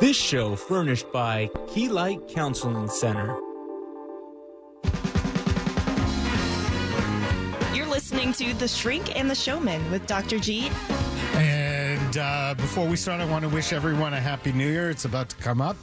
This show furnished by Key Light Counseling Center. You're listening to The Shrink and the Showman with Dr. G. And uh, before we start, I want to wish everyone a happy new year. It's about to come up.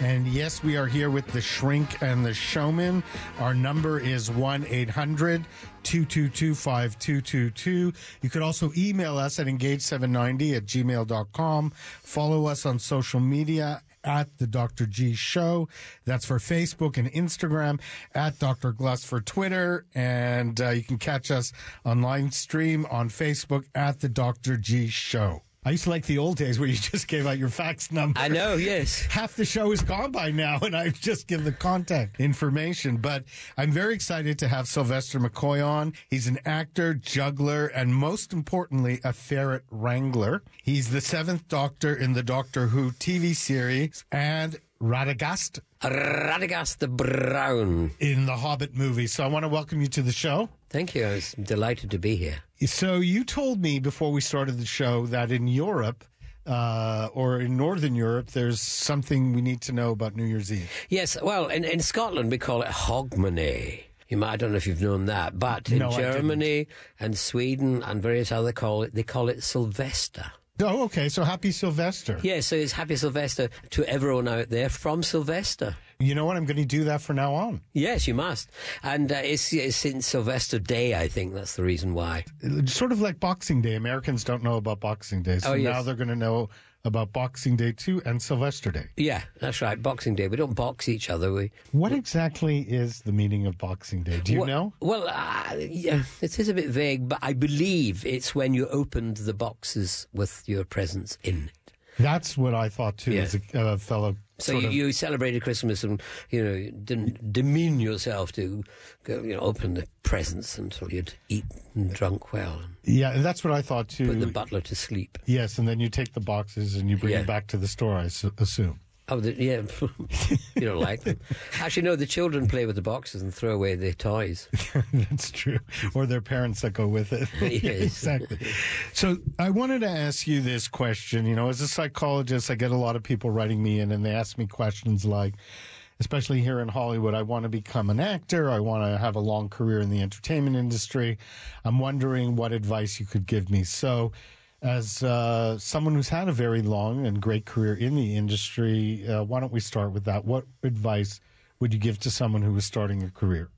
And yes, we are here with the shrink and the showman. Our number is 1 800 222 5222. You could also email us at engage790 at gmail.com. Follow us on social media at the Dr. G Show. That's for Facebook and Instagram, at Dr. Gluss for Twitter. And uh, you can catch us on live stream on Facebook at the Dr. G Show. I used to like the old days where you just gave out your fax number. I know, yes. Half the show is gone by now, and I just give the contact information. But I'm very excited to have Sylvester McCoy on. He's an actor, juggler, and most importantly, a ferret wrangler. He's the seventh Doctor in the Doctor Who TV series and Radagast Radagast the Brown. in the Hobbit movie. So I want to welcome you to the show. Thank you. I was delighted to be here. So you told me before we started the show that in Europe, uh, or in Northern Europe, there's something we need to know about New Year's Eve. Yes, well, in, in Scotland we call it Hogmanay. You might, I don't know if you've known that, but in No, Germany and Sweden and various other call it, they call it Sylvester. Oh, okay. So happy Sylvester. Yeah, so it's Happy Sylvester to everyone out there from Sylvester. You know what? I'm going to do that from now on. Yes, you must. And uh, it's, it's since Sylvester Day, I think that's the reason why. It's sort of like Boxing Day. Americans don't know about Boxing Day. So Oh, yes. now they're going to know about Boxing Day too and Sylvester Day. Yeah, that's right. Boxing Day. We don't box each other. We What exactly is the meaning of Boxing Day? Do you Well- know? Well, uh, yeah, it is a bit vague, but I believe it's when you opened the boxes with your presents in it. That's what I thought too Yeah. as a uh, fellow. So you, you celebrated Christmas and you know didn't demean yourself to go, you know open the presents until you'd eaten and drunk well Yeah, and that's what I thought too. put the butler to sleep. yes, and then you take the boxes and you bring Yeah. them back to the store. I su- assume. Oh, the, yeah, you don't like them. Actually, no. The children play with the boxes and throw away the toys. That's true. Or their parents that go with it. Yes. exactly. So I wanted to ask you this question. You know, as a psychologist, I get a lot of people writing me in and they ask me questions like, especially here in Hollywood, I want to become an actor. I want to have a long career in the entertainment industry. I'm wondering what advice you could give me. So, as uh, someone who's had a very long and great career in the industry, uh, why don't we start with that? What advice would you give to someone who was starting a career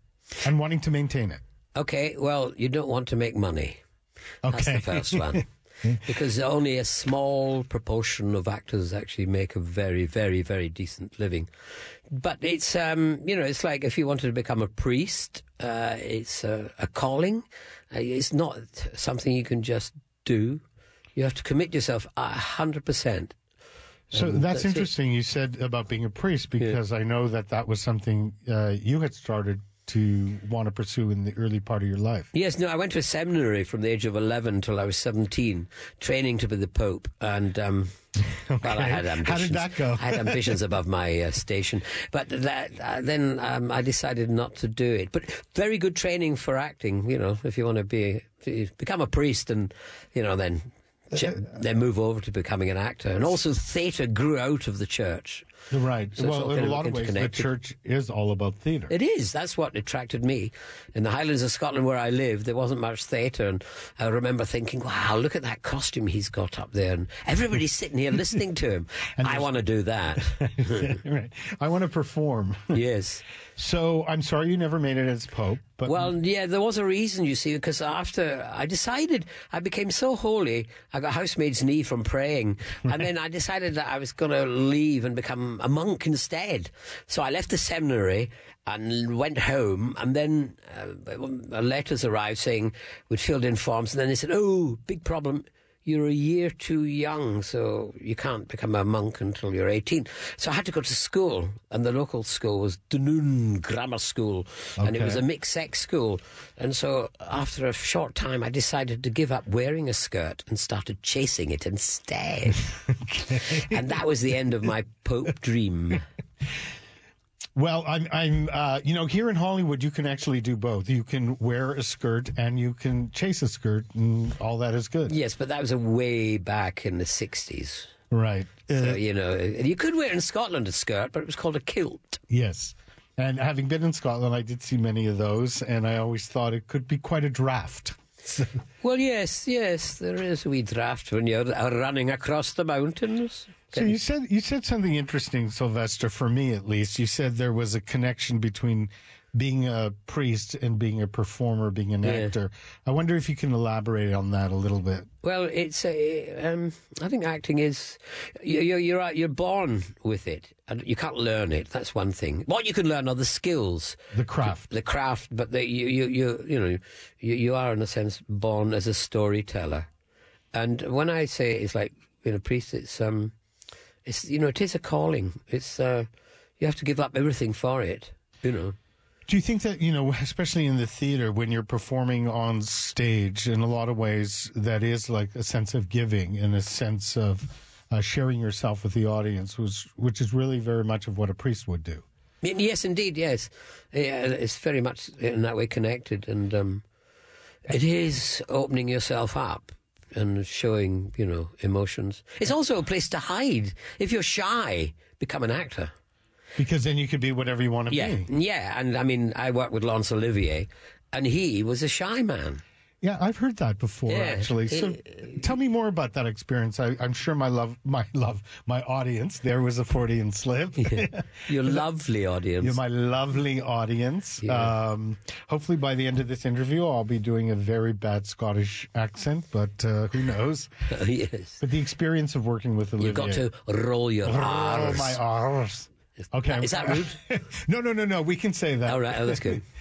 and wanting to maintain it? Okay, well, you don't want to make money. That's Okay. the first one. because only a small proportion of actors actually make a very, very, very decent living. But it's, um, you know, it's like if you wanted to become a priest, uh, it's a, a calling. Uh, it's not something you can just do. You have to commit yourself a hundred percent. So Um, that's, that's it. interesting. You said about being a priest because I know that that was something uh, you had started to want to pursue in the early part of your life. Yes, no, I went to a seminary from the age of 11 till I was 17, training to be the Pope. And, um, well, I had ambitions. How did that go? I had ambitions above my uh, station. But that, uh, then um, I decided not to do it. But very good training for acting, you know, if you want to be, become a priest and, you know, then. Ch- Then move over to becoming an actor, and also theatre grew out of the church. Right. So well, in a lot of ways, the church is all about theatre. It is. That's what attracted me. In the Highlands of Scotland where I lived, there wasn't much theatre. And I remember thinking, wow, look at that costume he's got up there. And everybody's sitting here listening to him. I want to do that. right. I want to perform. yes. So I'm sorry you never made it as Pope, but Well, yeah, there was a reason, you see, because after I decided, I became so holy, I got housemaid's knee from praying, and then I decided that I was going to leave and become a monk instead. So I left the seminary and went home, and then uh, letters arrived saying we'd filled in forms, and then they said, "Oh, big problem." You're a year too young, so you can't become a monk until you're 18. So I had to go to school, and the local school was Dunoon Grammar School, and it was a mixed sex school. And so after a short time, I decided to give up wearing a skirt and started chasing it instead. and that was the end of my Pope dream. well, I'm, I'm, uh, you know, here in Hollywood, you can actually do both. You can wear a skirt and you can chase a skirt, and all that is good. Yes, but that was a way back in the 60s. Right. Uh, So, you know, you could wear in Scotland a skirt, but it was called a kilt. yes. And having been in Scotland, I did see many of those, and I always thought it could be quite a draft. Well, yes, yes, there is a wee draft when you're running across the mountains. So you said you said something interesting, Sylvester. For me, at least, you said there was a connection between being a priest and being a performer, being an Yeah. actor. I wonder if you can elaborate on that a little bit. Well, it's a, um, I think acting is you- you're you're you're born with it, and you can't learn it. That's one thing. What you can learn are the skills, The craft. the craft, but the, you you you you know you, you are in a sense born as a storyteller. And when I say it's like being a priest, it's um, it's you know it is a calling. It's uh, you have to give up everything for it. You know. Do you think that, you know, especially in the theater, when you're performing on stage, in a lot of ways, that is like a sense of giving and a sense of uh, sharing yourself with the audience, which, which is really very much of what a priest would do? Yes, indeed, yes. Yeah, it's very much in that way connected, and um, it is opening yourself up and showing, you know, emotions. It's also a place to hide. If you're shy, become an actor. Because then you could be whatever you want to Yeah, be. yeah. And I mean, I worked with Laurence Olivier, and he was a shy man. Yeah, I've heard that before, Yeah, actually. So it- tell me more about that experience. I, I'm sure my love, my love, my audience, there was a Freudian slip. Your lovely audience. You're my lovely audience. Yeah. Um, hopefully, by the end of this interview, I'll be doing a very bad Scottish accent, but uh, who knows? yes. But the experience of working with Olivier. You've got to roll your R's. my R's. Okay. Is that rude? no, no, no, no. We can say that. All right, oh, that's good.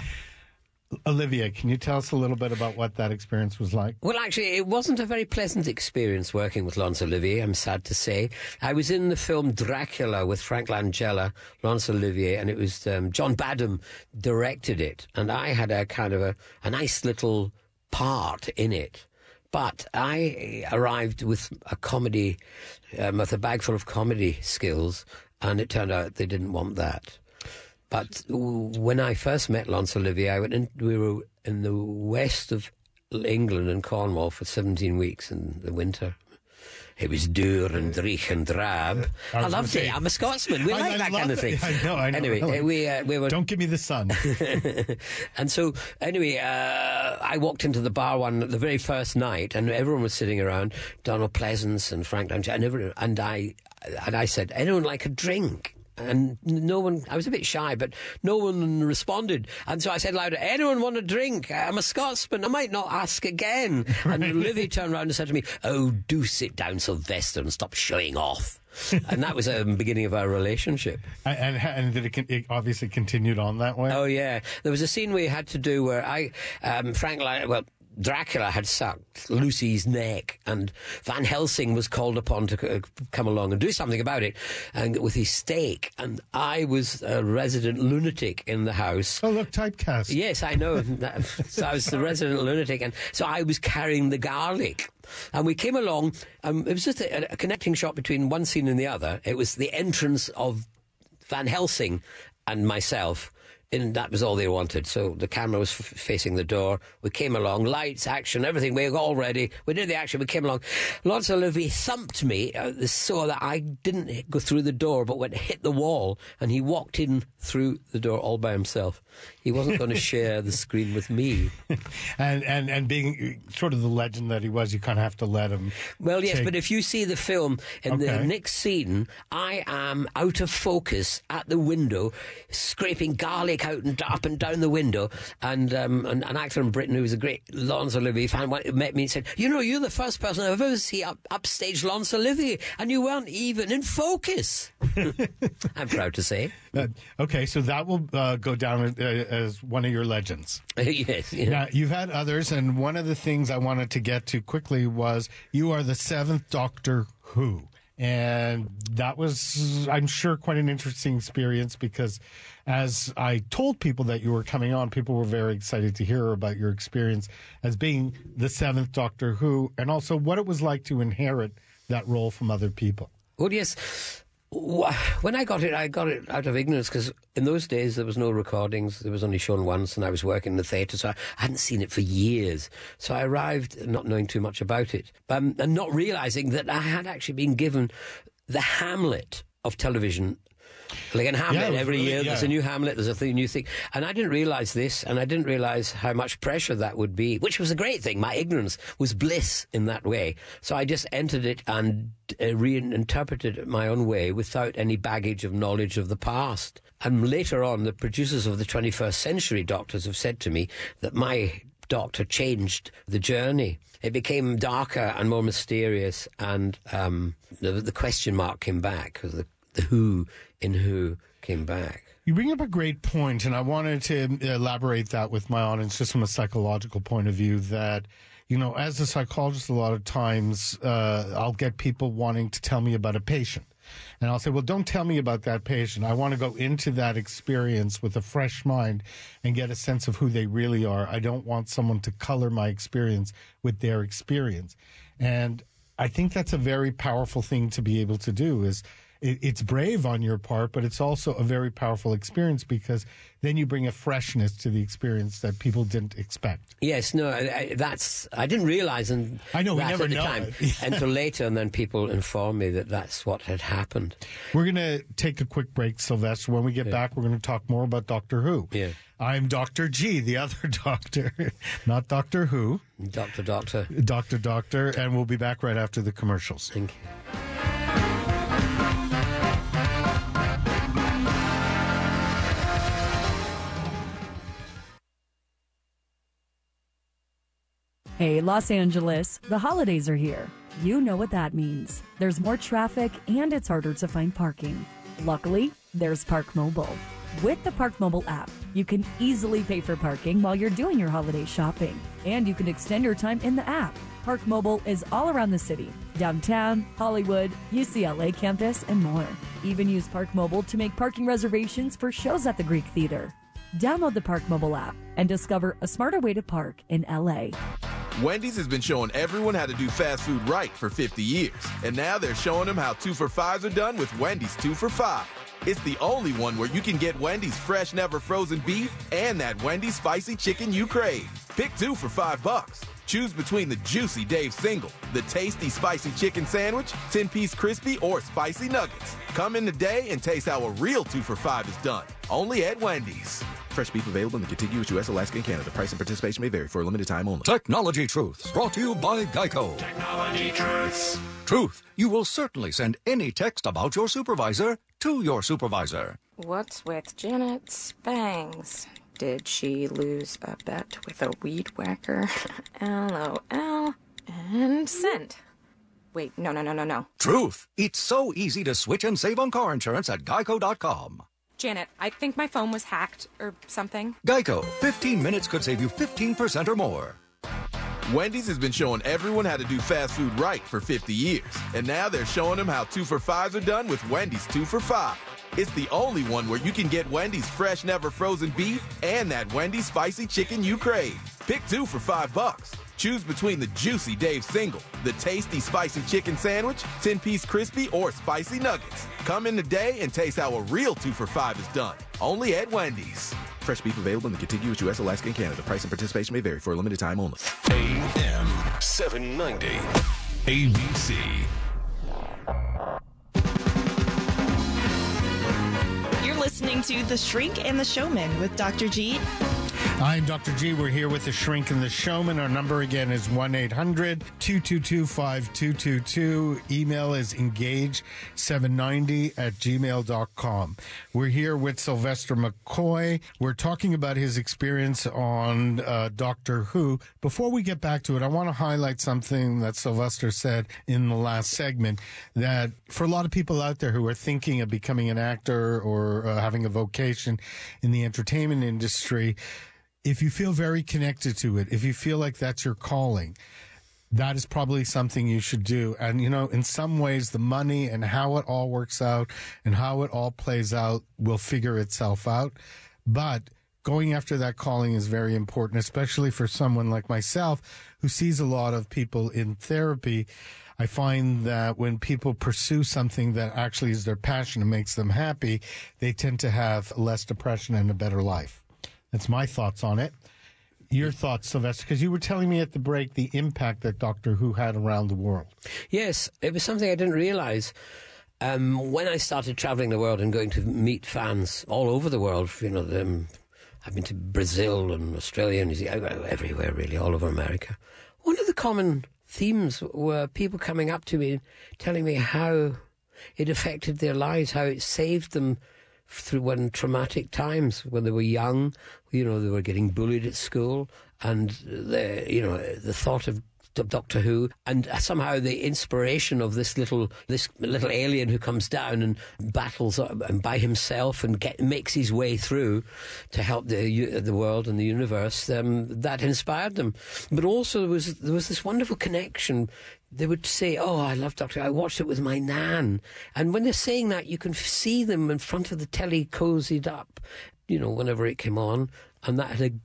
Olivier, can you tell us a little bit about what that experience was like? Well, actually, it wasn't a very pleasant experience working with Laurence Olivier, I'm sad to say. I was in the film Dracula with Frank Langella, Laurence Olivier, and it was um, John Badham directed it. And I had a kind of a, a nice little part in it. But I arrived with a comedy, um, with a bag full of comedy skills, and it turned out they didn't want that. But when I first met Laurence Olivier, I went in, we were in the west of England and Cornwall for 17 weeks in the winter. It was dour and dreich and drab. I I, loved it. I'm a Scotsman. We I- like I that kind of thing. it. I know, I know, Anyway, uh, we uh, we were Don't give me the sun. and so, anyway, uh, I walked into the bar one the very first night, and everyone was sitting around. Donald Pleasence and Frank Dunge, and everyone, and I, and I said, "Anyone like a drink?" And no one. I was a bit shy, but no one responded. And so I said louder, "Anyone want a drink? I'm a Scotsman. I might not ask again." And Olivier turned around and said to me, "Oh, do sit down, Sylvester, and stop showing off." and that was the beginning of our relationship. and, and, and did it, con- it obviously continued on that way? Oh yeah, there was a scene we had to do where I, um, Frank, well, Dracula had sucked Lucy's neck, and Van Helsing was called upon to c- come along and do something about it, and with his stake, and I was a resident lunatic in the house. Oh, look, typecast. Yes, I know. so I was the resident lunatic, and so I was carrying the garlic. And we came along. Um, it was just a, a connecting shot between one scene and the other. It was the entrance of Van Helsing and myself. And that was all they wanted. So the camera was f- facing the door. We came along, lights, action, everything. We were all ready. We did the action. We came along. Laurence Olivier thumped me uh, so that I didn't go through the door, but went hit the wall. And he walked in through the door all by himself. He wasn't going to share the screen with me. And, and, and being sort of the legend that he was, you kind of have to let him. Well, yes, take- but if you see the film in the next scene, I am out of focus at the window, scraping garlic out and up and down the window, and um, an, an actor in Britain who was a great Laurence Olivier fan met me and said, "You know, you're the first person I've ever seen up, upstage Laurence Olivier, and you weren't even in focus." I'm proud to say, Uh, okay, so that will uh, go down uh, as one of your legends. yes. yeah. Now, you've had others, and one of the things I wanted to get to quickly was you are the seventh Doctor Who. And that was, I'm sure, quite an interesting experience because as I told people that you were coming on, people were very excited to hear about your experience as being the seventh Doctor Who and also what it was like to inherit that role from other people. Well, yes. When I got it, I got it out of ignorance because in those days there was no recordings. It was only shown once, and I was working in the theatre, so I hadn't seen it for years. So I arrived not knowing too much about it, um, and not realizing that I had actually been given the Hamlet of television like in Hamlet, Yeah, every really- year there's a new Hamlet, there's a new thing. And I didn't realize this, and I didn't realize how much pressure that would be, which was a great thing. My ignorance was bliss in that way. So I just entered it and uh, reinterpreted it my own way without any baggage of knowledge of the past. And later on, the producers of the 21st Century Doctors have said to me that my doctor changed the journey. It became darker and more mysterious, and um, the, the question mark came back, the, the who in who came back. You bring up a great point, and I wanted to elaborate that with my audience just from a psychological point of view. That, you know, as a psychologist, a lot of times uh, I'll get people wanting to tell me about a patient. And I'll say, well, don't tell me about that patient. I want to go into that experience with a fresh mind and get a sense of who they really are. I don't want someone to color my experience with their experience. And I think that's a very powerful thing to be able to do is it, it's brave on your part, but it's also a very powerful experience because then you bring a freshness to the experience that people didn't expect. Yes, no, I, I, that's I didn't realize and I know, we never know time until later, and then people informed me that that's what had happened. We're going to take a quick break, Sylvester. When we get back, we're going to talk more about Doctor Who. Yeah. I'm Dr. G, the other doctor, not Doctor Who, Doctor, doctor, Doctor Doctor, and we'll be back right after the commercials. thank you. Hey, Los Angeles, the holidays are here. You know what that means. There's more traffic and it's harder to find parking. Luckily, there's Park Mobile. With the Park Mobile app, you can easily pay for parking while you're doing your holiday shopping. And you can extend your time in the app. Park Mobile is all around the city downtown, Hollywood, UCLA campus, and more. Even use Park Mobile to make parking reservations for shows at the Greek Theater. Download the Park Mobile app and discover a smarter way to park in LA. Wendy's has been showing everyone how to do fast food right for 50 years. And now they're showing them how two for fives are done with Wendy's two for five. It's the only one where you can get Wendy's fresh, never frozen beef and that Wendy's spicy chicken you crave. Pick two for five bucks. Choose between the juicy Dave single, the tasty spicy chicken sandwich, 10 piece crispy, or spicy nuggets. Come in today and taste how a real two for five is done. Only at Wendy's. Fresh beef available in the contiguous U.S., Alaska, and Canada. Price and participation may vary for a limited time only. Technology Truths, brought to you by Geico. Technology Truths. Truth, you will certainly send any text about your supervisor to your supervisor. What's with Janet's bangs? Did she lose a bet with a weed whacker? LOL. And send. Wait, no, no, no, no, no. Truth, it's so easy to switch and save on car insurance at geico.com. Janet, I think my phone was hacked or something. Geico, 15 minutes could save you 15% or more. Wendy's has been showing everyone how to do fast food right for 50 years. And now they're showing them how two for fives are done with Wendy's two for five. It's the only one where you can get Wendy's fresh, never frozen beef and that Wendy's spicy chicken you crave. Pick two for five bucks. Choose between the juicy Dave single, the tasty spicy chicken sandwich, 10 piece crispy, or spicy nuggets. Come in today and taste how a real two for five is done. Only at Wendy's. Fresh beef available in the contiguous U.S., Alaska, and Canada. Price and participation may vary for a limited time only. AM 790. ABC. Listening to The Shrink and the Showman with Dr. G. I'm Dr. G. We're here with the Shrink and the Showman. Our number again is 1 800 222 5222. Email is engage790 at gmail.com. We're here with Sylvester McCoy. We're talking about his experience on uh, Doctor Who. Before we get back to it, I want to highlight something that Sylvester said in the last segment that for a lot of people out there who are thinking of becoming an actor or uh, having a vocation in the entertainment industry, if you feel very connected to it, if you feel like that's your calling, that is probably something you should do. And, you know, in some ways, the money and how it all works out and how it all plays out will figure itself out. But going after that calling is very important, especially for someone like myself who sees a lot of people in therapy. I find that when people pursue something that actually is their passion and makes them happy, they tend to have less depression and a better life. That's my thoughts on it. Your thoughts, Sylvester, because you were telling me at the break the impact that Doctor Who had around the world. Yes, it was something I didn't realize. Um, when I started traveling the world and going to meet fans all over the world, you know, I've been to Brazil and Australia and everywhere really, all over America. One of the common themes were people coming up to me telling me how it affected their lives, how it saved them through when traumatic times when they were young, you know, they were getting bullied at school, and the you know the thought of Doctor Who, and somehow the inspiration of this little this little alien who comes down and battles by himself and get, makes his way through to help the the world and the universe. Um, that inspired them, but also there was there was this wonderful connection they would say, "Oh, I love Doctor. I watched it with my nan." And when they're saying that, you can see them in front of the telly, cozied up, you know, whenever it came on, and that had a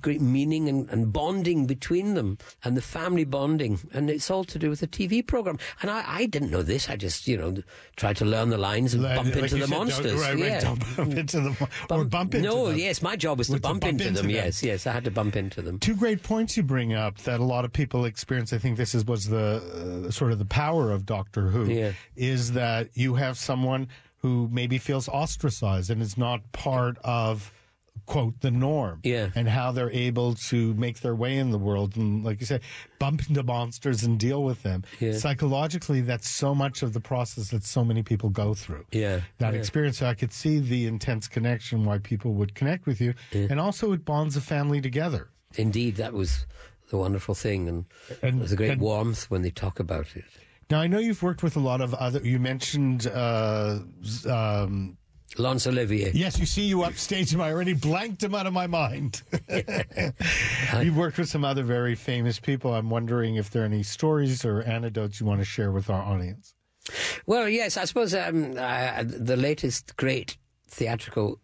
great meaning and, and, bonding between them and the family bonding. And it's all to do with the TV program. And I, I didn't know this. I just, you know, tried to learn the lines and Like- bump like into the said, monsters. right, yeah. bump into them or bump into no, them. yes, my job was to to bump, bump into, into them. them. Yes, yes, I had to bump into them. Two great points you bring up that a lot of people experience. I think this is was the uh, sort of the power of Doctor Who Yeah. is that you have someone who maybe feels ostracized and is not part of quote the norm Yeah. and how they're able to make their way in the world and like you say bump into monsters and deal with them Yeah. psychologically that's so much of the process that so many people go through Yeah, that yeah. experience so i could see the intense connection why people would connect with you and also it bonds a family together Indeed, that was the wonderful thing, and, And- there's a great and- warmth when they talk about it. Now I know you've worked with a lot of other. You mentioned, uh, um, Laurence Olivier. yes, you see you upstage him. I already blanked him out of my mind. you've worked with some other very famous people. I'm wondering if there are any stories or anecdotes you want to share with our audience. Well, yes, I suppose um, uh, the latest great theatrical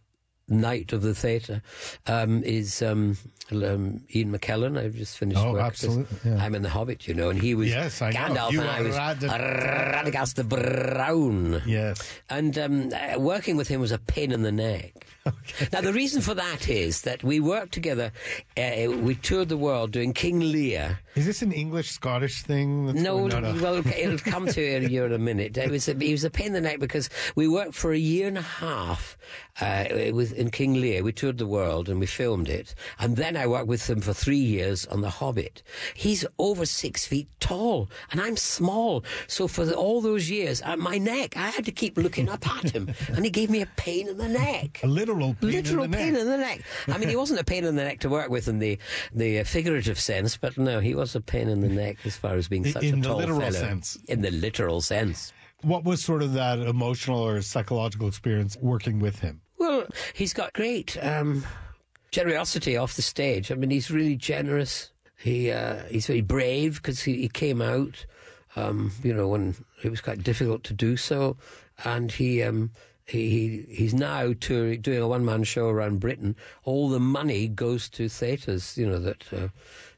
night of the theatre um, is um, um, Ian McKellen. I've just finished Oh, work. absolutely, yeah. I'm in The Hobbit, you know, and he was Yes, I know. Gandalf, You and I was Rad- Radagast the Brown. Yes. And um, uh, working with him was a pain in the neck. Now, the reason for that is that we worked together, uh, we toured the world doing King Lear. Is this an English Scottish thing? That's No, no, no. well, it'll come to you in a minute. It was a, it was a pain in the neck because we worked for a year and a half uh, with in King Lear. We toured the world and we filmed it, and then I worked with him for three years on The Hobbit. He's over six feet tall, and I'm small. So for the, all those years, uh, my neck, I had to keep looking up at him, and he gave me a pain in the neck. a literal pain Literal in the pain neck. in the neck. I mean, he wasn't a pain in the neck to work with in the the uh, figurative sense, but no, he was a pain in the neck as far as being In- such in a the tall literal fellow. sense. In the literal sense. What was sort of that emotional or psychological experience working with him? Well, he's got great um, generosity off the stage. I mean, he's really generous. He uh, he's very brave because he, he came out, um, you know, when it was quite difficult to do so, and he. Um, he, he he's now touring, doing a one man show around Britain. All the money goes to theatres, you know that. Uh,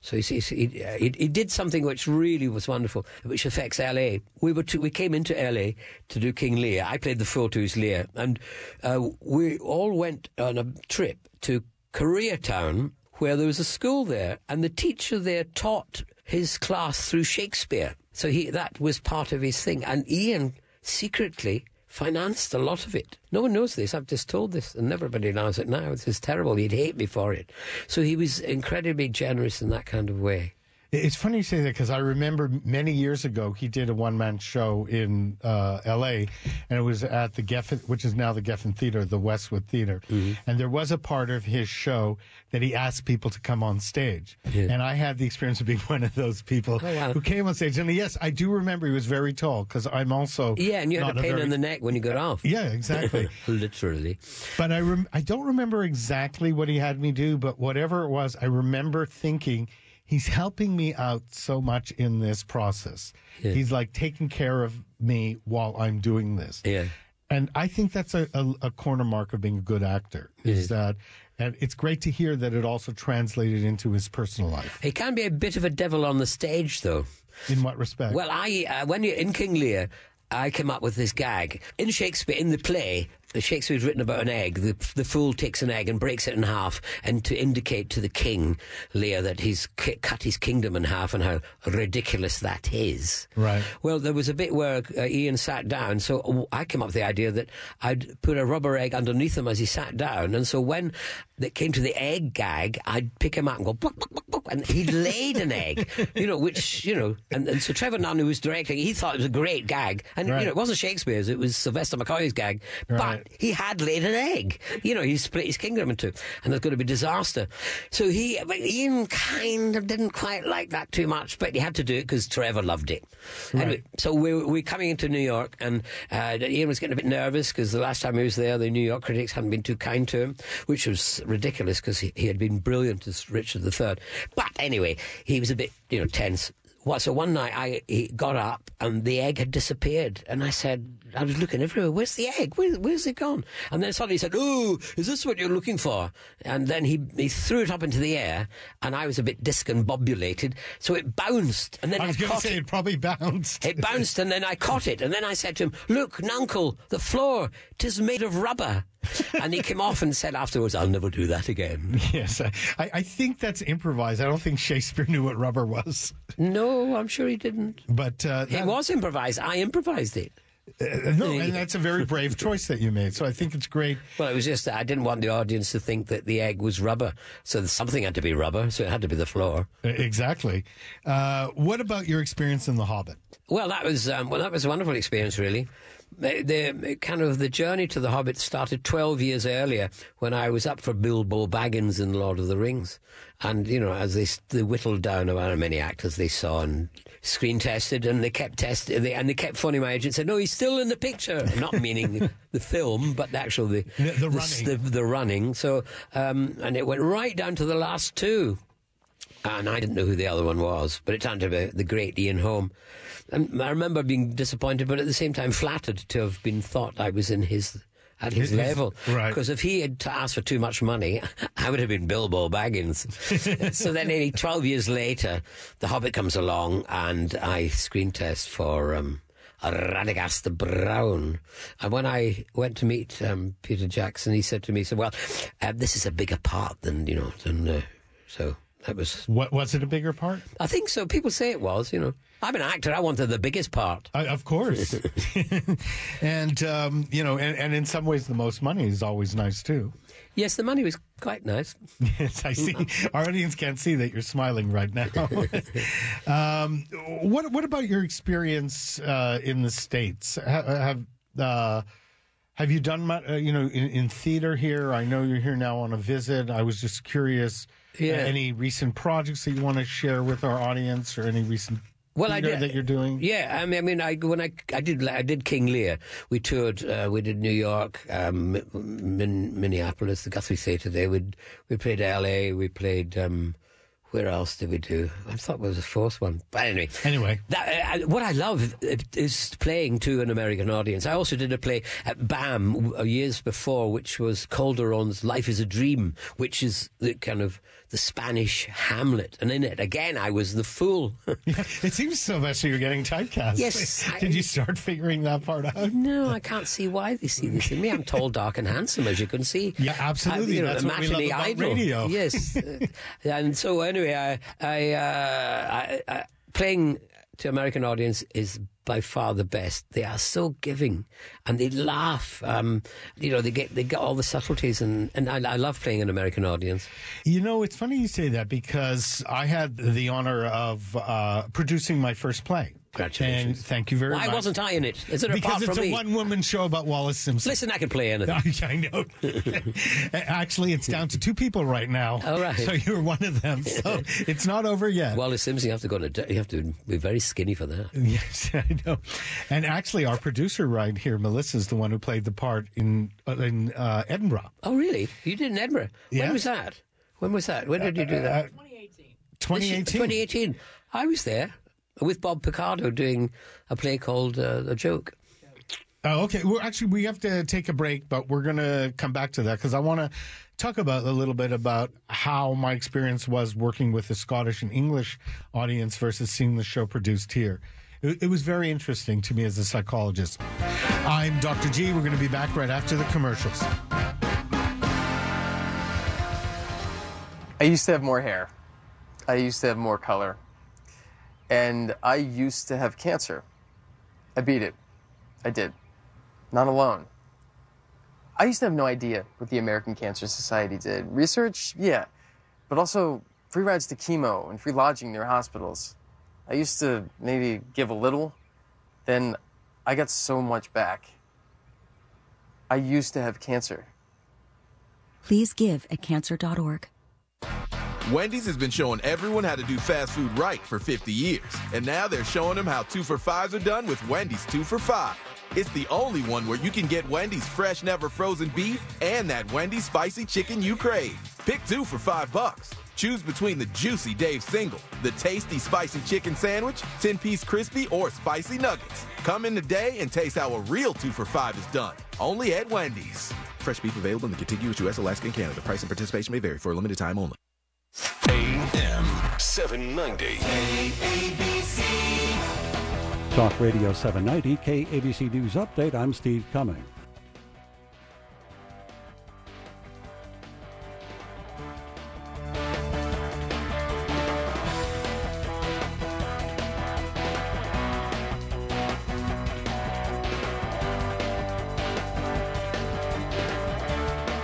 so he's, he, he he did something which really was wonderful, which affects LA. We were to, we came into LA to do King Lear. I played the Fourtooth Lear, and uh, we all went on a trip to Koreatown, where there was a school there, and the teacher there taught his class through Shakespeare. So he that was part of his thing, and Ian secretly financed a lot of it. No one knows this. I've just told this, and everybody knows it now. This is terrible. He'd hate me for it. So he was incredibly generous in that kind of way. It's funny you say that because I remember many years ago he did a one man show in uh, L.A. and it was at the Geffen, which is now the Geffen Theater, the Westwood Theater, Mm-hmm. and there was a part of his show that he asked people to come on stage, and I had the experience of being one of those people Oh, wow. who came on stage. And yes, I do remember he was very tall because I'm also Yeah, and you had a pain very- in the neck when you got off. Yeah, exactly. Literally. But I rem- I don't remember exactly what he had me do, but whatever it was, I remember thinking he's helping me out so much in this process. Yeah. He's like taking care of me while I'm doing this. Yeah. And I think that's a, a, a corner mark of being a good actor is that And it's great to hear that it also translated into his personal life. He can be a bit of a devil on the stage, though. In what respect? Well, I uh, when you're in King Lear, I came up with this gag in Shakespeare in the play. Shakespeare's written about an egg. The, the fool takes an egg and breaks it in half, and to indicate to the king, Lear, that he's ki- cut his kingdom in half and how ridiculous that is. Right. Well, there was a bit where uh, Ian sat down, so I came up with the idea that I'd put a rubber egg underneath him as he sat down, and so when it came to the egg gag, I'd pick him up and go, "Buck, buck, buck, buck," and he'd laid an egg, you know, which, you know, and, and so Trevor Nunn, who was directing, he thought it was a great gag, and, Right. you know, it wasn't Shakespeare's, it was Sylvester McCoy's gag, Right. but he had laid an egg. You know, he split his kingdom in two, and there's going to be disaster. So he, but Ian kind of didn't quite like that too much, but he had to do it because Trevor loved it. Anyway, so we're, we're coming into New York, and uh, Ian was getting a bit nervous because the last time he was there, the New York critics hadn't been too kind to him, which was ridiculous because he, he had been brilliant as Richard III. But anyway, he was a bit, you know, tense. Well, so one night I he got up and the egg had disappeared, and I said, I was looking everywhere. Where's the egg? Where, where's it gone? And then suddenly he said, "Oh, is this what you're looking for?" And then he he threw it up into the air, and I was a bit discombobulated, so it bounced, and then I I, was going to say it. it probably bounced. It bounced, and then I caught it, and then I said to him, "Look, Nuncle, the floor, 'tis made of rubber." and he came off and said afterwards, "I'll never do that again." Yes, I, I think that's improvised. I don't think Shakespeare knew what rubber was. No, I'm sure he didn't. But uh, It was improvised. I improvised it. uh, no, and that's a very brave choice that you made. So I think it's great. Well, it was just that I didn't want the audience to think that the egg was rubber, so something had to be rubber, so it had to be the floor. Uh, Exactly. Uh, what about your experience in The Hobbit? Well, that was um, well, that was a wonderful experience, really. The, the kind of the journey to the Hobbit started twelve years earlier when I was up for Bilbo Baggins in Lord of the Rings, and you know as they, they whittled down how many actors they saw and screen tested, and they kept testing, and they kept phoning my agent said, "No, he's still in the picture," not meaning the film, but the actual the The- the running. the, the running. So um, and it went right down to the last two and I didn't know who the other one was, but it turned out to be the great Ian Holm. And I remember being disappointed, but at the same time flattered to have been thought I was in his at his His- level. right. Because if he had asked for too much money, I would have been Bilbo Baggins. so then, nearly 12 years later, The Hobbit comes along, and I screen test for. Um, Radagast Brown. And when I went to meet um, Peter Jackson, he said to me, said, well, uh, this is a bigger part than, you know, than, uh, so that was What was it a bigger part? I think so. People say it was, you know. I'm an actor. I wanted the biggest part. Uh, of course. and um, you know, and, and in some ways, the most money is always nice too. Yes, the money was quite nice. Yes, I see. Our audience can't see that you're smiling right now. um, what What about your experience uh, in the states? Ha- Have uh, Have you done mu- uh, you know in, in theater here? I know you're here now on a visit. I was just curious. Uh, Yeah. any recent projects that you want to share with our audience, or any recent Well, I did- that you're doing? Yeah, I mean, I mean, I when I I did I did King Lear. We toured. Uh, we did New York, um, Min, Minneapolis, the Guthrie Theatre. There, we we played L.A. We played. Um, where else did we do? I thought there was a fourth one, but anyway. Anyway. That, uh, what I love is playing to an American audience. I also did a play at BAM uh, years before, which was Calderon's Life is a Dream, which is the kind of the Spanish Hamlet. And in it, again, I was the fool. It seems, Sylvester, you're getting typecast. Yes, I- Did you start figuring that part out? no, I can't see why they see this in me. I'm tall, dark, and handsome, as you can see. Yeah, absolutely. I'm, you know, That's what we love about idol. radio. Yes. Uh, and so, anyway, I, I, uh, I, I, playing to American audience is by far the best. They are so giving, and they laugh. Um, you know, they get they get all the subtleties, and, and I, I love playing an American audience. You know, it's funny you say that because I had the honor of uh, producing my first play. Congratulations. And thank you very Why much. wasn't I in it? Is it because apart it's a me? one woman show about Wallis Simpson. Listen, I can play anything. I know. Actually, it's down to two people right now. All right. So you're one of them. So it's not over yet. Wallis Simpson, you have to go to you have to be very skinny for that. Yes, I know. And actually, our producer right here, Melissa, is the one who played the part in uh, in uh, Edinburgh. Oh, really? You did in Edinburgh? Yeah. When was that? When was that? When did you do that? Uh, 2018. 2018. I was there with Bob Picardo doing a play called uh, A Joke. Oh, okay. Well, actually, we have to take a break, but we're going to come back to that because I want to talk about a little bit about how my experience was working with the Scottish and English audience versus seeing the show produced here. It, it was very interesting to me as a psychologist. I'm Dr. G. We're going to be back right after the commercials. I used to have more hair. I used to have more color. And I used to have cancer. I beat it. I did. Not alone. I used to have no idea what the American Cancer Society did. Research, yeah, but also free rides to chemo and free lodging near hospitals. I used to maybe give a little, then I got so much back. I used to have cancer. Please give at cancer.org. Wendy's has been showing everyone how to do fast food right for 50 years. And now they're showing them how two for fives are done with Wendy's two for five. It's the only one where you can get Wendy's fresh, never frozen beef and that Wendy's spicy chicken you crave. Pick two for five bucks. Choose between the juicy Dave single, the tasty spicy chicken sandwich, 10 piece crispy, or spicy nuggets. Come in today and taste how a real two for five is done. Only at Wendy's. Fresh beef available in the contiguous U.S., Alaska, and Canada. Price and participation may vary for a limited time only. AM 790. Talk Radio 790, KABC News Update. I'm Steve Cumming.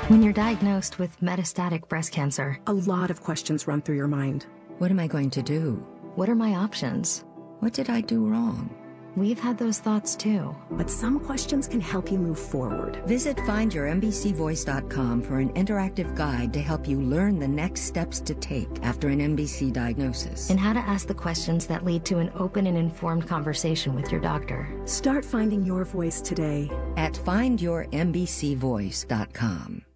When you're diagnosed with metastatic breast cancer, a lot of questions run through your mind. What am I going to do? What are my options? What did I do wrong? We've had those thoughts too. But some questions can help you move forward. Visit findyourmbcvoice.com for an interactive guide to help you learn the next steps to take after an MBC diagnosis. And how to ask the questions that lead to an open and informed conversation with your doctor. Start finding your voice today at findyourmbcvoice.com.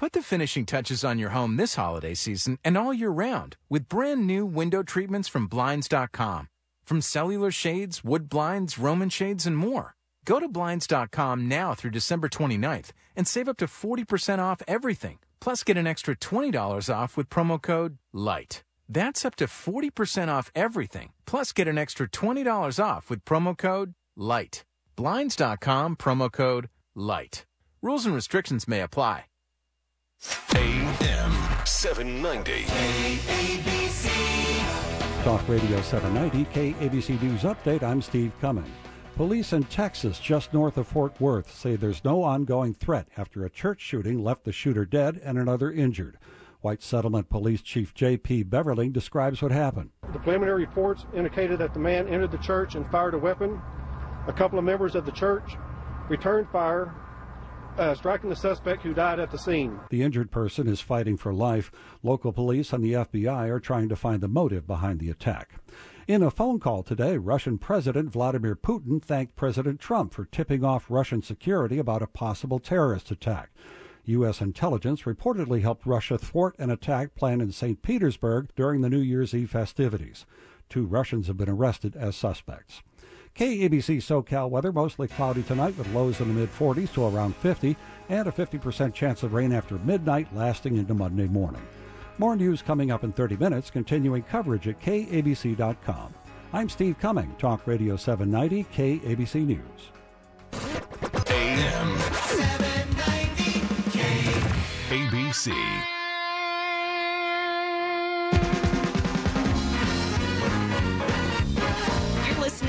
Put the finishing touches on your home this holiday season and all year round with brand new window treatments from Blinds.com. From cellular shades, wood blinds, Roman shades, and more. Go to Blinds.com now through December 29th and save up to 40% off everything. Plus, get an extra $20 off with promo code LIGHT. That's up to 40% off everything. Plus, get an extra $20 off with promo code LIGHT. Blinds.com promo code LIGHT. Rules and restrictions may apply. AM 790. Talk Radio 790, KABC News Update. I'm Steve Cumming. Police in Texas, just north of Fort Worth, say there's no ongoing threat after a church shooting left the shooter dead and another injured. White Settlement Police Chief J.P. Bevering describes what happened. The preliminary reports indicated that the man entered the church and fired a weapon. A couple of members of the church returned fire, uh, striking the suspect who died at the scene. The injured person is fighting for life. Local police and the FBI are trying to find the motive behind the attack. In a phone call today, Russian President Vladimir Putin thanked President Trump for tipping off Russian security about a possible terrorist attack. U.S. intelligence reportedly helped Russia thwart an attack planned in St. Petersburg during the New Year's Eve festivities. Two Russians have been arrested as suspects. KABC SoCal weather mostly cloudy tonight with lows in the mid 40s to around 50 and a 50% chance of rain after midnight lasting into Monday morning. More news coming up in 30 minutes, continuing coverage at KABC.com. I'm Steve Cumming, Talk Radio 790, KABC News. AM 790. KABC.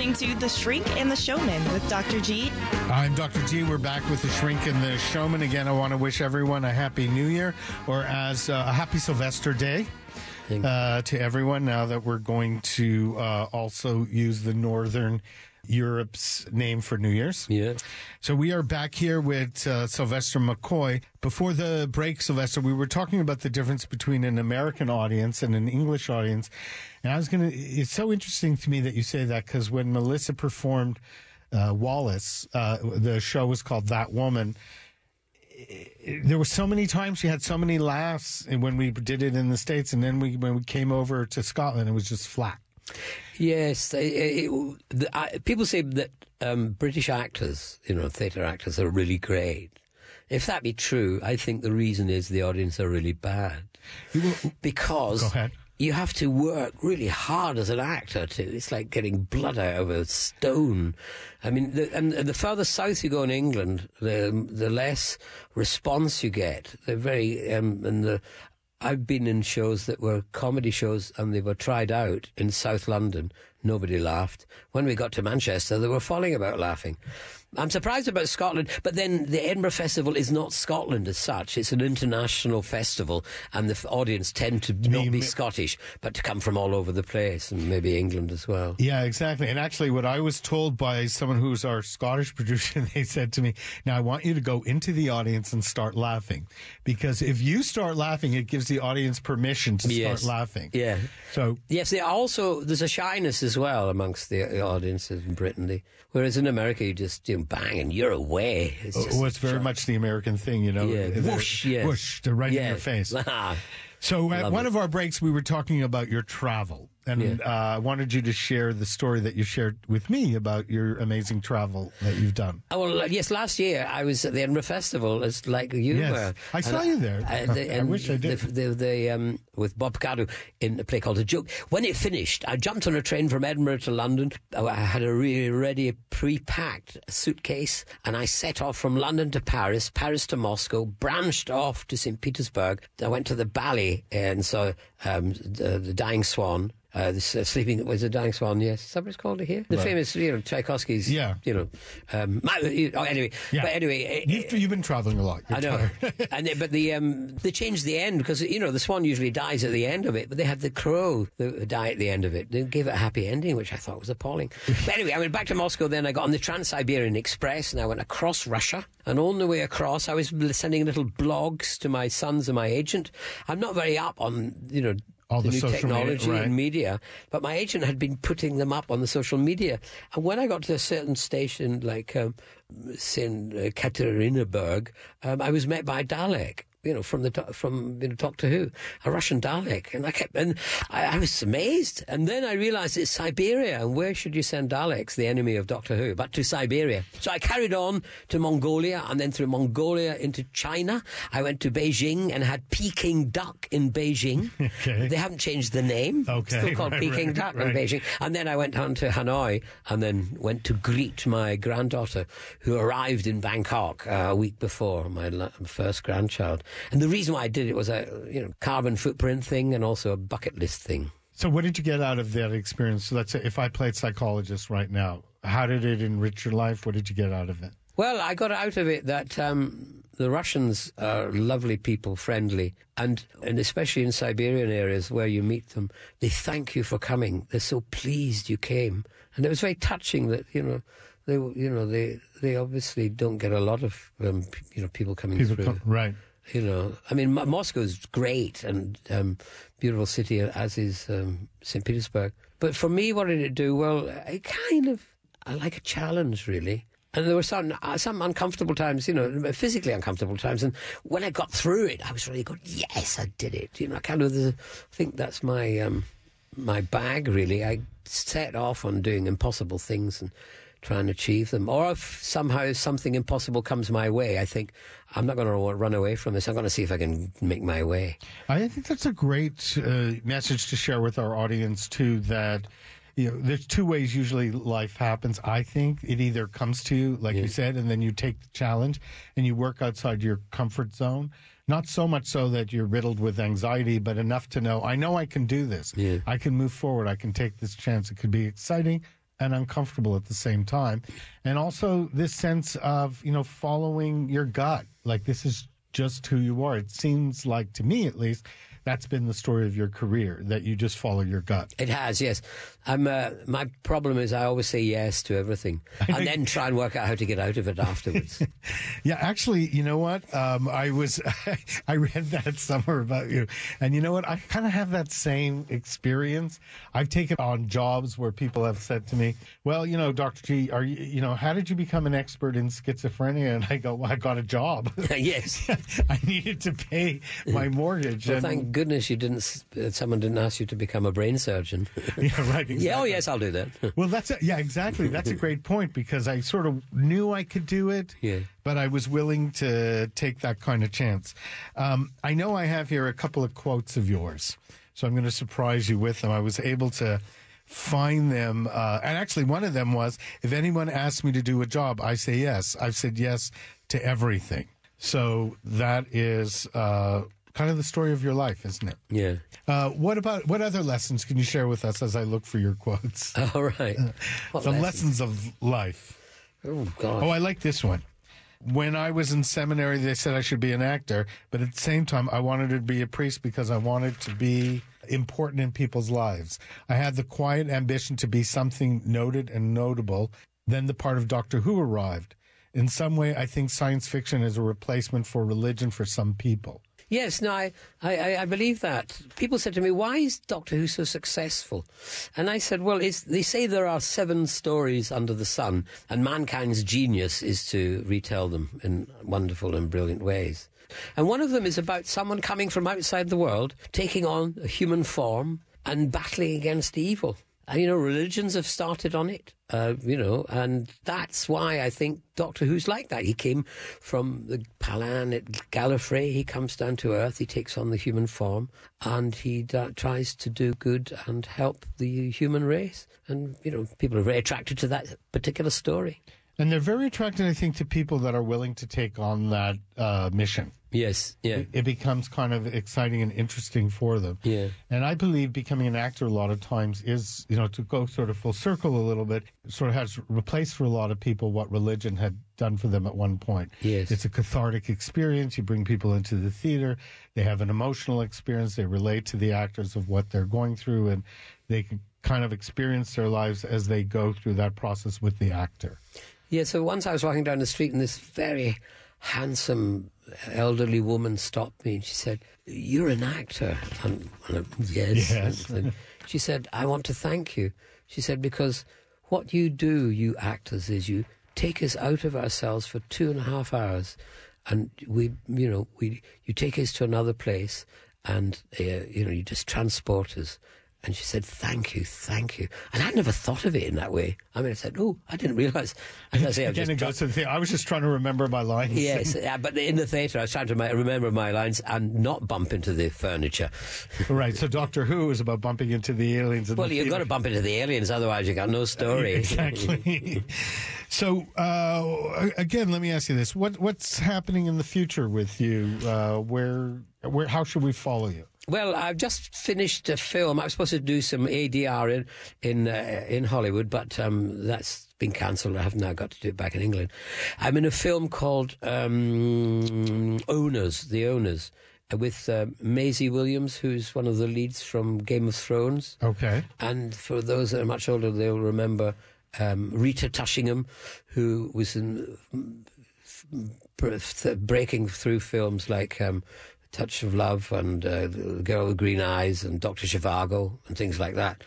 Listening to The Shrink and the Showman with Dr. G. I'm Dr. G. We're back with The Shrink and the Showman. Again, I want to wish everyone a happy new year or as uh, a happy Sylvester Day. Uh, to everyone, now that we're going to uh, also use the Northern Europe's name for New Year's. Yeah. So we are back here with uh, Sylvester McCoy. Before the break, Sylvester, we were talking about the difference between an American audience and an English audience. And I was going to, it's so interesting to me that you say that because when Melissa performed uh, Wallis, uh, the show was called That Woman. There were so many times she had so many laughs when we did it in the States. And then we, when we came over to Scotland, it was just flat. Yes, it, it, the, I, people say that um, British actors, you know, theatre actors, are really great. If that be true, I think the reason is the audience are really bad because you have to work really hard as an actor to. It's like getting blood out of a stone. I mean, the, and the further south you go in England, the the less response you get. They're very um, and the. I've been in shows that were comedy shows and they were tried out in South London. Nobody laughed. When we got to Manchester, they were falling about laughing. I'm surprised about Scotland, but then the Edinburgh Festival is not Scotland as such. It's an international festival, and the f- audience tend to not be Scottish, but to come from all over the place, and maybe England as well. Yeah, exactly. And actually, what I was told by someone who's our Scottish producer, they said to me, Now I want you to go into the audience and start laughing. Because if you start laughing, it gives the audience permission to Yes. start laughing. Yeah. So, Yes, they also there's a shyness as well amongst the audiences in Britain. They, whereas in America, you just you know, bang and you're away. It's just oh, it's very much the American thing, you know. Yeah, whoosh. Whoosh, they're right in your face. Ah, So at Love one it. of our breaks, we were talking about your travel, and uh, I wanted you to share the story that you shared with me about your amazing travel that you've done. Oh, well, uh, yes, last year I was at the Edinburgh Festival as like you Yes. were. I And saw you there. the- I and wish I did. The, the, the, um, with Bob Picardo in a play called The Joke. When it finished, I jumped on a train from Edinburgh to London. I I had a really ready, pre-packed suitcase, and I set off from London to Paris, Paris to Moscow, branched off to St. Petersburg. I went to the ballet and saw um, the, the Dying Swan. Uh, uh, sleeping was a dying swan. Yes, is that what it's called here? The Right. famous, you know, Tchaikovsky's. Yeah. You know, um, my, you- oh, anyway. Yeah. But anyway, You've, you've been traveling a lot. You're I know, tired. and they, but the um, they changed the end because you know the swan usually dies at the end of it, but they had the crow that die at the end of it. They gave it a happy ending, which I thought was appalling. but anyway, I went back to Moscow. Then I got on the Trans-Siberian Express, and I went across Russia. And on the way across, I was sending little blogs to my sons and my agent. I'm not very up on you know. All the new social media, technology right. and media, but my agent had been putting them up on the social media. And when I got to a certain station, like um, St. Katharinaburg, um, I was met by Dalek. You know, from the from you know, Doctor Who, a Russian Dalek, and I kept and I, I was amazed. And then I realised it's Siberia, and where should you send Daleks, the enemy of Doctor Who, but to Siberia? So I carried on to Mongolia, and then through Mongolia into China. I went to Beijing and had Peking duck in Beijing. Okay. They haven't changed the name. Okay, Still called right, Peking right, duck right. in Beijing. And then I went on to Hanoi and then went to greet my granddaughter who arrived in Bangkok uh, a week before my first grandchild. And the reason why I did it was a you know carbon footprint thing and also a bucket list thing. So, what did you get out of that experience? So let's say if I played psychologist right now, how did it enrich your life? What did you get out of it? Well, I got out of it that um, the Russians are lovely people, friendly, and and especially in Siberian areas where you meet them, they thank you for coming. They're so pleased you came, and it was very touching that you know they you know they they obviously don't get a lot of um, you know people coming People through. come, right. You know, I mean, Mo- Moscow's great and um, beautiful city, as is um, St. Petersburg. But for me, what did it do? Well, it kind of, I like a challenge, really. And there were some uh, some uncomfortable times, you know, physically uncomfortable times. And when I got through it, I was really good. Yes, I did it. You know, I kind of uh, think that's my um, my bag. Really, I set off on doing impossible things and try and achieve them. Or if somehow something impossible comes my way, I think I'm not going to run away from this. I'm going to see if I can make my way. I think that's a great uh, message to share with our audience too. That you know, there's two ways usually life happens. I think it either comes to you, like you said, and then you take the challenge and you work outside your comfort zone. Not so much so that you're riddled with anxiety, but enough to know I know I can do this. I can move forward. I can take this chance. It could be exciting and uncomfortable at the same time, and also this sense of you know following your gut. Like this is just who you are. It seems like to me, at least, that's been the story of your career that you just follow your gut. It has, yes. I'm, uh, my problem is I always say yes to everything and then try and work out how to get out of it afterwards. Yeah, actually, you know what? Um, I was, I read that somewhere about you, and you know what? I kind of have that same experience. I've taken on jobs where people have said to me, "Well, you know, Doctor G, are you, you know, how did you become an expert in schizophrenia?" And I go, "Well, I got a job. yes, I needed to pay my mortgage." well, and thank Thank goodness you didn't. Uh, someone didn't ask you to become a brain surgeon. Yeah, right. Exactly. Yeah. Oh, yes, I'll do that. Well, that's a, yeah, exactly. That's a great point because I sort of knew I could do it, Yeah. but I was willing to take that kind of chance. Um, I know I have here a couple of quotes of yours, so I'm going to surprise you with them. I was able to find them, uh, and actually, one of them was, "If anyone asks me to do a job, I say yes. I've said yes to everything." So that is uh, kind of the story of your life, isn't it? Yeah. Uh, what about what other lessons can you share with us as I look for your quotes? All right. What the lessons? lessons of life. Oh God. Oh, I like this one. When I was in seminary, they said I should be an actor, but at the same time, I wanted to be a priest because I wanted to be important in people's lives. I had the quiet ambition to be something noted and notable. Then the part of Doctor Who arrived. In some way, I think science fiction is a replacement for religion for some people. Yes, no, I, I, I believe that. People said to me, why is Doctor Who so successful? And I said, well, they say there are seven stories under the sun, and mankind's genius is to retell them in wonderful and brilliant ways. And one of them is about someone coming from outside the world, taking on a human form, and battling against evil. And, you know, religions have started on it, uh, you know, and that's why I think Doctor Who's like that. He came from the Palan at Gallifrey. He comes down to Earth. He takes on the human form, and he tries to do good and help the human race. And you know, people are very attracted to that particular story. And they're very attracted, I think, to people that are willing to take on that uh, mission. Yes, yeah, It, it becomes kind of exciting and interesting for them. yeah. And I believe becoming an actor a lot of times is, you know, to go sort of full circle a little bit, sort of has replaced for a lot of people what religion had done for them at one point. Yes. It's a cathartic experience. You bring people into the theater, they have an emotional experience, they relate to the actors of what they're going through, and they can kind of experience their lives as they go through that process with the actor. Yeah, so once I was walking down the street and this very handsome elderly woman stopped me and she said, You're an actor. And, and yes. Yes. And, and she said, I want to thank you. She said, Because what you do, you actors, is you take us out of ourselves for two and a half hours and we, you know, we, you take us to another place and, uh, you know, you just transport us. And she said, "Thank you, thank you." And I'd never thought of it in that way. I mean, I said, "Oh, I didn't realize." As I say, Again, just it goes to the thing. I was just trying to remember my lines. Yes, yeah, but in the theatre, I was trying to remember my lines and not bump into the furniture. right. So Doctor Who is about bumping into the aliens. In Well, the you've got to bump into the aliens, otherwise you got no story. Exactly. so uh, again, let me ask you this: what what's happening in the future with you? Uh, where where how should we follow you? Well, I've just finished a film. I was supposed to do some ADR in in uh, in Hollywood, but um, that's been cancelled. I have now got to do it back in England. I'm in a film called um, Owners, The Owners, with uh, Maisie Williams, who's one of the leads from Game of Thrones. Okay. And for those that are much older, they'll remember um, Rita Tushingham, who was in breaking through films like um, Touch of Love and uh, The Girl with Green Eyes and Doctor Zhivago and things like that.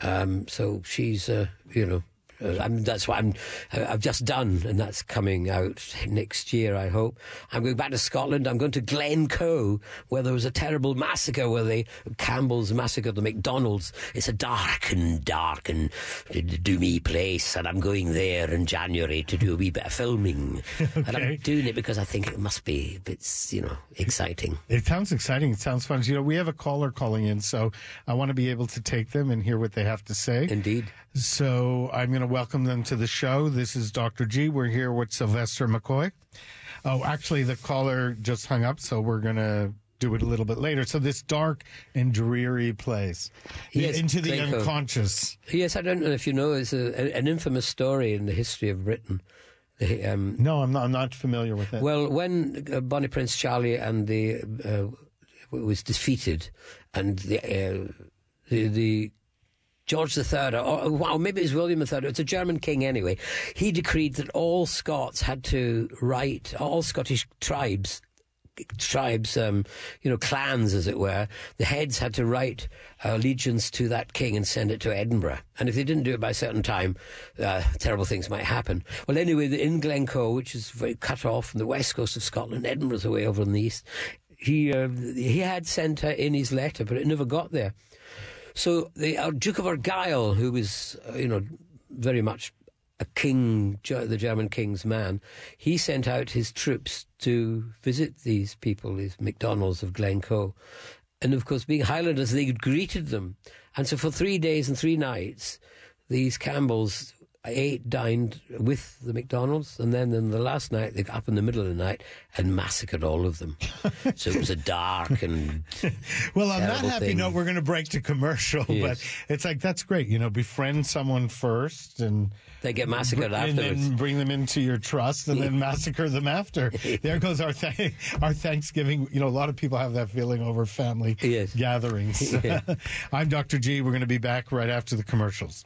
Um, so she's, uh, you know. Uh, I'm, that's what I'm. uh, I've just done, and that's coming out next year. I hope. I'm going back to Scotland. I'm going to Glencoe, where there was a terrible massacre, where the Campbells massacred the MacDonalds. It's a dark and dark and doomy place, and I'm going there in January to do a wee bit of filming. And I'm doing it because I think it must be a bit, you know, exciting. It sounds exciting. It sounds fun. You know, we have a caller calling in, so I want to be able to take them and hear what they have to say. Indeed. So I'm going to welcome them to the show. This is Dr. G. We're here with Sylvester McCoy. Oh, actually, the caller just hung up, so we're going to do it a little bit later. So this dark and dreary place, Yes, into the Glencoe. unconscious. Yes, I don't know if you know, it's a, an infamous story in the history of Britain. The, um, no, I'm not. I'm not familiar with it. Well, when uh, Bonnie Prince Charlie and the uh, was defeated, and the uh, the, the George III, or wow, maybe it was William III. It's a German king anyway. He decreed that all Scots had to write, all Scottish tribes, tribes, um, you know, clans as it were, the heads had to write allegiance to that king and send it to Edinburgh. And if they didn't do it by a certain time, uh, terrible things might happen. Well, anyway, in Glencoe, which is very cut off from the west coast of Scotland, Edinburgh's away over in the east. he uh, he had sent her in his letter, but it never got there. So the uh, Duke of Argyll, who was uh, you know very much a king, the German king's man, he sent out his troops to visit these people, these MacDonalds of Glencoe. And of course, being Highlanders, they greeted them. And so for three days and three nights, these Campbells ate, dined with the MacDonalds, and then in the last night they got up in the middle of the night and massacred all of them. so it was a dark and well. On that happy thing. note, we're going to break to commercial, Yes. but it's like that's great. You know, befriend someone first, and they get massacred and afterwards. then bring them into your trust, and then massacre them after. There goes our th- our Thanksgiving. You know, a lot of people have that feeling over family gatherings. Yeah. I'm Dr. G. We're going to be back right after the commercials.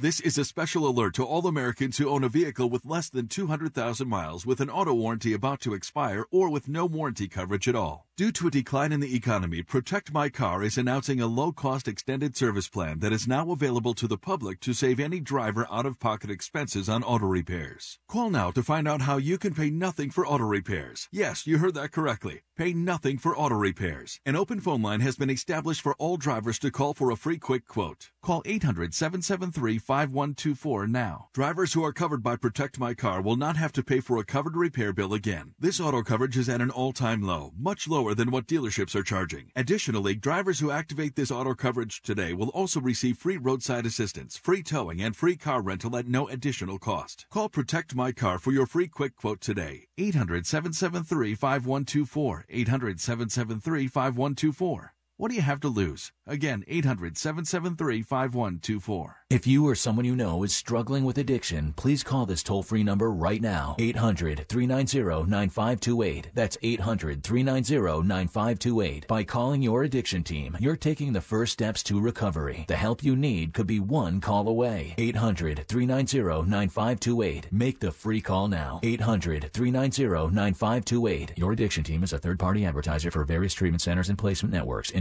This is a special alert to all Americans who own a vehicle with less than 200,000 miles with an auto warranty about to expire or with no warranty coverage at all. Due to a decline in the economy, Protect My Car is announcing a low-cost extended service plan that is now available to the public to save any driver out-of-pocket expenses on auto repairs. Call now to find out how you can pay nothing for auto repairs. Yes, you heard that correctly. Pay nothing for auto repairs. An open phone line has been established for all drivers to call for a free quick quote. Call 800-773-5124 now. Drivers who are covered by Protect My Car will not have to pay for a covered repair bill again. This auto coverage is at an all-time low, much lower than what dealerships are charging. Additionally, drivers who activate this auto coverage today will also receive free roadside assistance, free towing, and free car rental at no additional cost. Call Protect My Car for your free quick quote today. 800-773-5124. 800-773-5124. What do you have to lose? Again, 800-773-5124. If you or someone you know is struggling with addiction, please call this toll free number right now. 800 390 9528. That's 800 390 9528. By calling your addiction team, you're taking the first steps to recovery. The help you need could be one call away. 800 390 9528. Make the free call now. 800 390 9528. Your addiction team is a third party advertiser for various treatment centers and placement networks.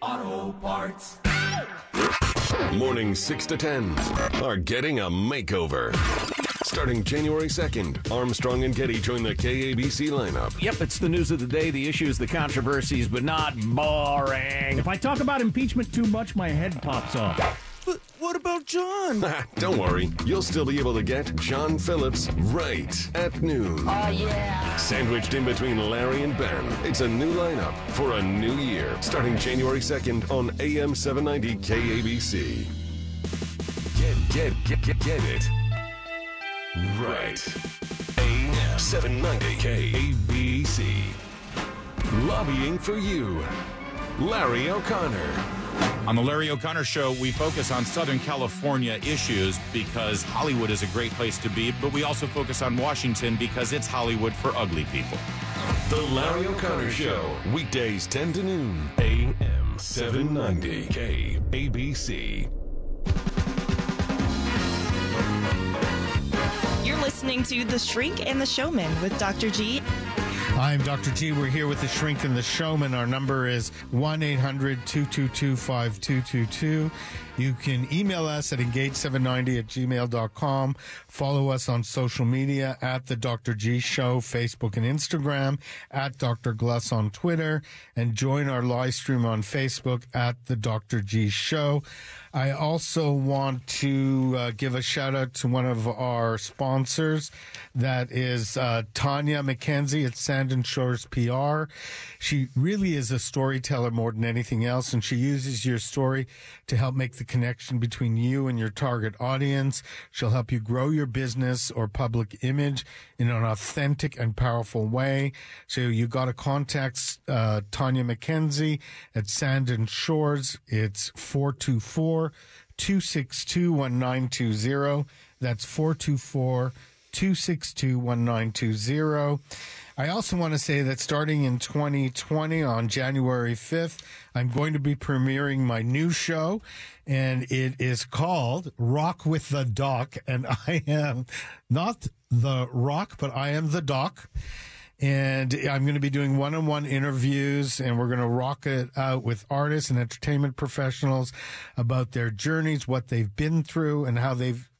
Auto Parts. Morning 6 to 10 are getting a makeover. Starting January 2nd, Armstrong and Getty join the KABC lineup. Yep, it's the news of the day, the issues, the controversies, but not boring. If I talk about impeachment too much, my head pops off. But what about John? Don't worry, you'll still be able to get John Phillips right at noon. Oh, yeah. Sandwiched in between Larry and Ben, it's a new lineup for a new year. Starting January 2nd on AM 790 KABC. Get, get, get, get, get it. Right. AM 790 KABC. Lobbying for you. Larry O'Connor. On the Larry O'Connor Show, we focus on Southern California issues because Hollywood is a great place to be, but we also focus on Washington because it's Hollywood for ugly people. The Larry O'Connor Show, weekdays 10 to noon, AM 790 KABC. You're listening to The Shrink and the Showman with Dr. G. I'm Dr. G. We're here with the Shrink and the Showman. Our number is 1 800 222 5222. You can email us at engage790 at gmail.com. Follow us on social media at The Dr. G Show, Facebook and Instagram, at Dr. Gluss on Twitter, and join our live stream on Facebook at The Dr. G Show. I also want to uh, give a shout out to one of our sponsors. That is uh, Tanya McKenzie at Sand and Shores PR. She really is a storyteller more than anything else, and she uses your story to help make the connection between you and your target audience. She'll help you grow your business or public image in an authentic and powerful way. So you got to contact uh, Tanya McKenzie at Sand and Shores. It's 424 262 1920. That's 424 262 1920. I also want to say that starting in 2020 on January 5th, I'm going to be premiering my new show, and it is called Rock with the Doc. And I am not the rock, but I am the doc. And I'm going to be doing one on one interviews, and we're going to rock it out with artists and entertainment professionals about their journeys, what they've been through, and how they've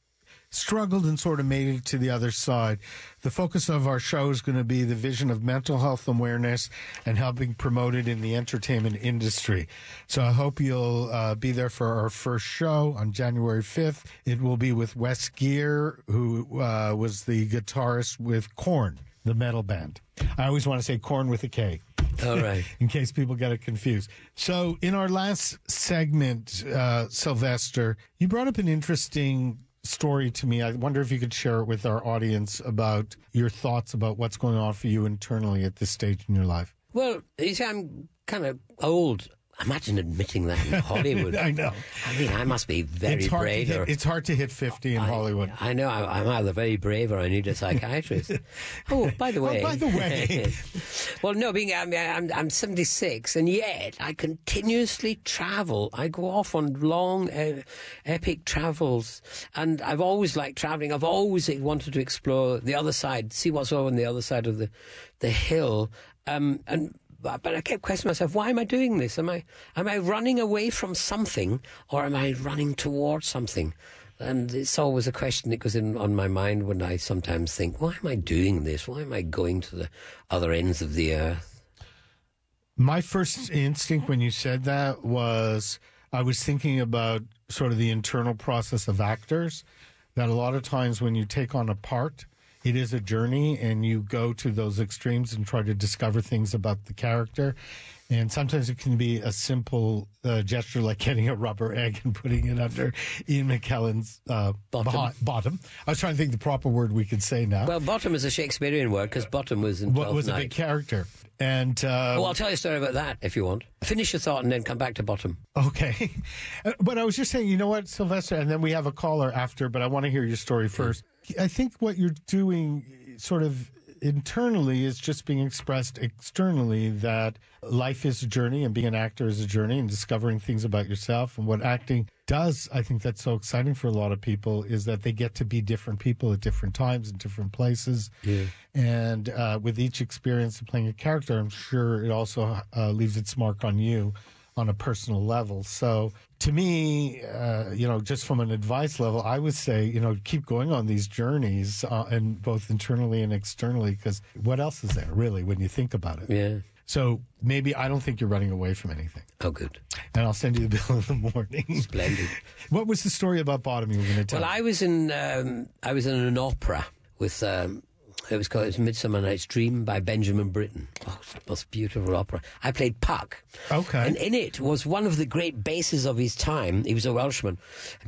struggled and sort of made it to the other side. The focus of our show is going to be the vision of mental health awareness and helping promote it in the entertainment industry. So I hope you'll uh, be there for our first show on January 5th. It will be with Wes Geer, who uh, was the guitarist with Korn, the metal band. I always want to say corn with a K. All right. in case people get it confused. So, in our last segment, uh, Sylvester, you brought up an interesting story to me. I wonder if you could share it with our audience about your thoughts about what's going on for you internally at this stage in your life. Well, you see, I'm kind of old. Imagine admitting that in Hollywood. I know. I mean, I must be very it's brave. Hit, or- it's hard to hit 50 in I- Hollywood. I know. I, I'm either very brave or I need a psychiatrist. oh, by the Oh, way. by the way. well, no, being I mean, I'm, I'm 76, and yet I continuously travel. I go off on long, uh, epic travels, and I've always liked traveling. I've always wanted to explore the other side, see what's over on the other side of the the hill. Um, and but I kept questioning myself: Why am I doing this? Am I am I running away from something, or am I running towards something? And it's always a question that goes in on my mind when I sometimes think, why am I doing this? Why am I going to the other ends of the earth? My first instinct when you said that was I was thinking about sort of the internal process of actors. That a lot of times when you take on a part, it is a journey and you go to those extremes and try to discover things about the character. And sometimes it can be a simple uh, gesture like getting a rubber egg and putting it under Ian McKellen's uh, Bottom. behi- bottom. I was trying to think the proper word we could say now. Well, bottom is a Shakespearean word because bottom was in what was a big character. And uh, oh, I'll tell you a story about that if you want. Finish your thought and then come back to bottom. Okay. Uh, But I was just saying, you know what, Sylvester, and then we have a caller after, but I want to hear your story first. I think what you're doing sort of internally is just being expressed externally that life is a journey and being an actor is a journey and discovering things about yourself. And what acting does, I think that's so exciting for a lot of people is that they get to be different people at different times in different places. Yeah. And uh, with each experience of playing a character, I'm sure it also uh, leaves its mark on you on a personal level. So to me, uh, you know, just from an advice level, I would say, you know, keep going on these journeys, uh, and both internally and externally, because what else is there really when you think about it? Yeah. So maybe I don't think you're running away from anything. Oh, good. And I'll send you the bill in the morning. Splendid. what was the story about bottom you were going to tell? Well, I was in um, I was in an opera with um, it was called it was Midsummer Night's Dream by Benjamin Britten. Oh, it's the most beautiful opera. I played Puck. Okay. And in it was one of the great basses of his time. He was a Welshman,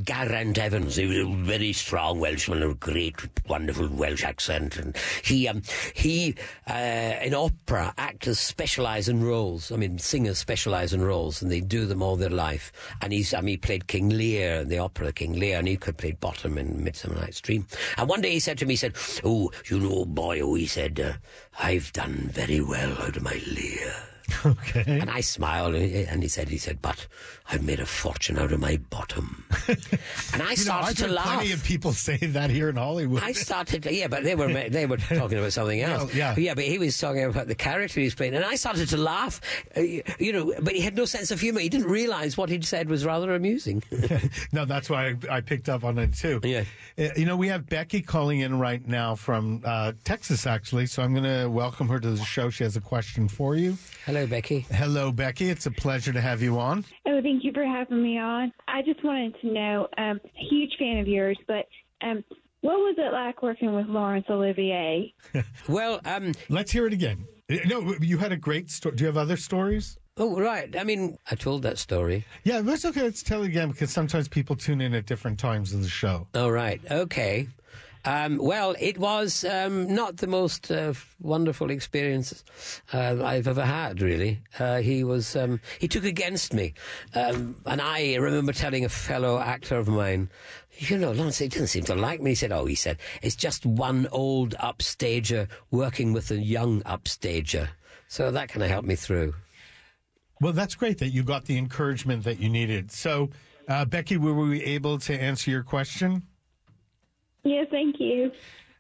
Geraint Evans. He was a very strong Welshman, a great, wonderful Welsh accent. And he, um, he, uh, in opera, actors specialise in roles. I mean, singers specialise in roles, and they do them all their life. And he's, I mean, he played King Lear in the opera King Lear, and he could play Bottom in Midsummer Night's Dream. And one day he said to me, he said, "Oh, you know, boy, he said, uh, I've done very well out of my Lear." Okay. And I smiled, and he said, "He said, but I've made a fortune out of my bottom." and I you know, started I've to heard laugh. plenty of people say that here in Hollywood. I started, to, yeah, but they were they were talking about something else. Well, yeah. yeah, but he was talking about the character he's playing, and I started to laugh. Uh, you know, but he had no sense of humour. He didn't realise what he'd said was rather amusing. no, that's why I, I picked up on it too. Yeah. Uh, You know, we have Becky calling in right now from uh, Texas, actually. So I'm going to welcome her to the show. She has a question for you. Hello, Becky. Hello, Becky. It's a pleasure to have you on. Oh, thank you for having me on. I just wanted to know, um, huge fan of yours, but um, what was it like working with Laurence Olivier? well, um, let's hear it again. Uh, No, you had a great story. Do you have other stories? Oh, right. I mean, I told that story. Yeah, that's okay. Let's tell it again because sometimes people tune in at different times of the show. Oh, right. Okay. Um, well, it was um, not the most uh, wonderful experience uh, I've ever had. Really, uh, he was um, he took against me, um, and I remember telling a fellow actor of mine, you know, Lance, he doesn't seem to like me. He said, "Oh, he said it's just one old upstager working with a young upstager." So that kind of helped me through. Well, that's great that you got the encouragement that you needed. So, uh, Becky, were we able to answer your question? Yes, thank you.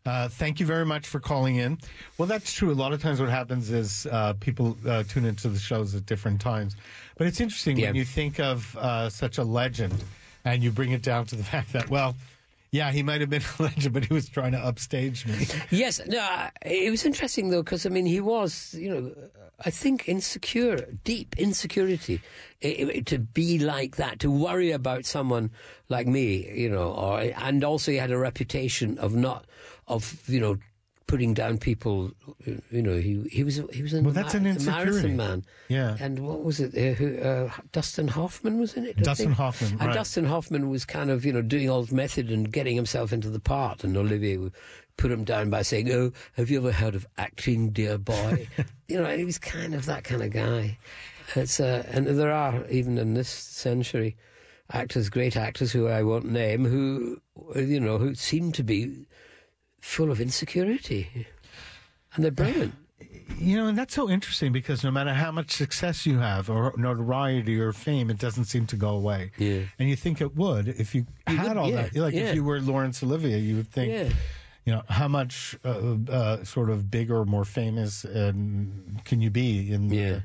Uh, thank you very much for calling in. Well, that's true. A lot of times, what happens is uh, people uh, tune into the shows at different times. But it's interesting Yeah. when you think of uh, such a legend and you bring it down to the fact that, well, yeah, he might have been a legend, but he was trying to upstage me. Yes, no, it was interesting though because I mean he was, you know, I think insecure, deep insecurity, I- I- to be like that, to worry about someone like me, you know, or and also he had a reputation of not, of you know, putting down people, you know, he he was he was a, Well, that's an a insecurity. marathon man, Yeah. and what was it? Uh, who, uh, Dustin Hoffman was in it. I Dustin think? Hoffman, and right. Dustin Hoffman was kind of you know doing his method and getting himself into the part, and Olivier would put him down by saying, "Oh, have you ever heard of acting, dear boy?" you know, he was kind of that kind of guy. It's uh, and there are even in this century actors, great actors who I won't name, who you know who seem to be full of insecurity, and they're brilliant. You know, and that's so interesting because no matter how much success you have or notoriety or fame, it doesn't seem to go away. Yeah. And you think it would if you, You had would, all yeah, that. Like yeah. if you were Laurence Olivier, you would think, Yeah. you know, how much uh, uh, sort of bigger, more famous and can you be in the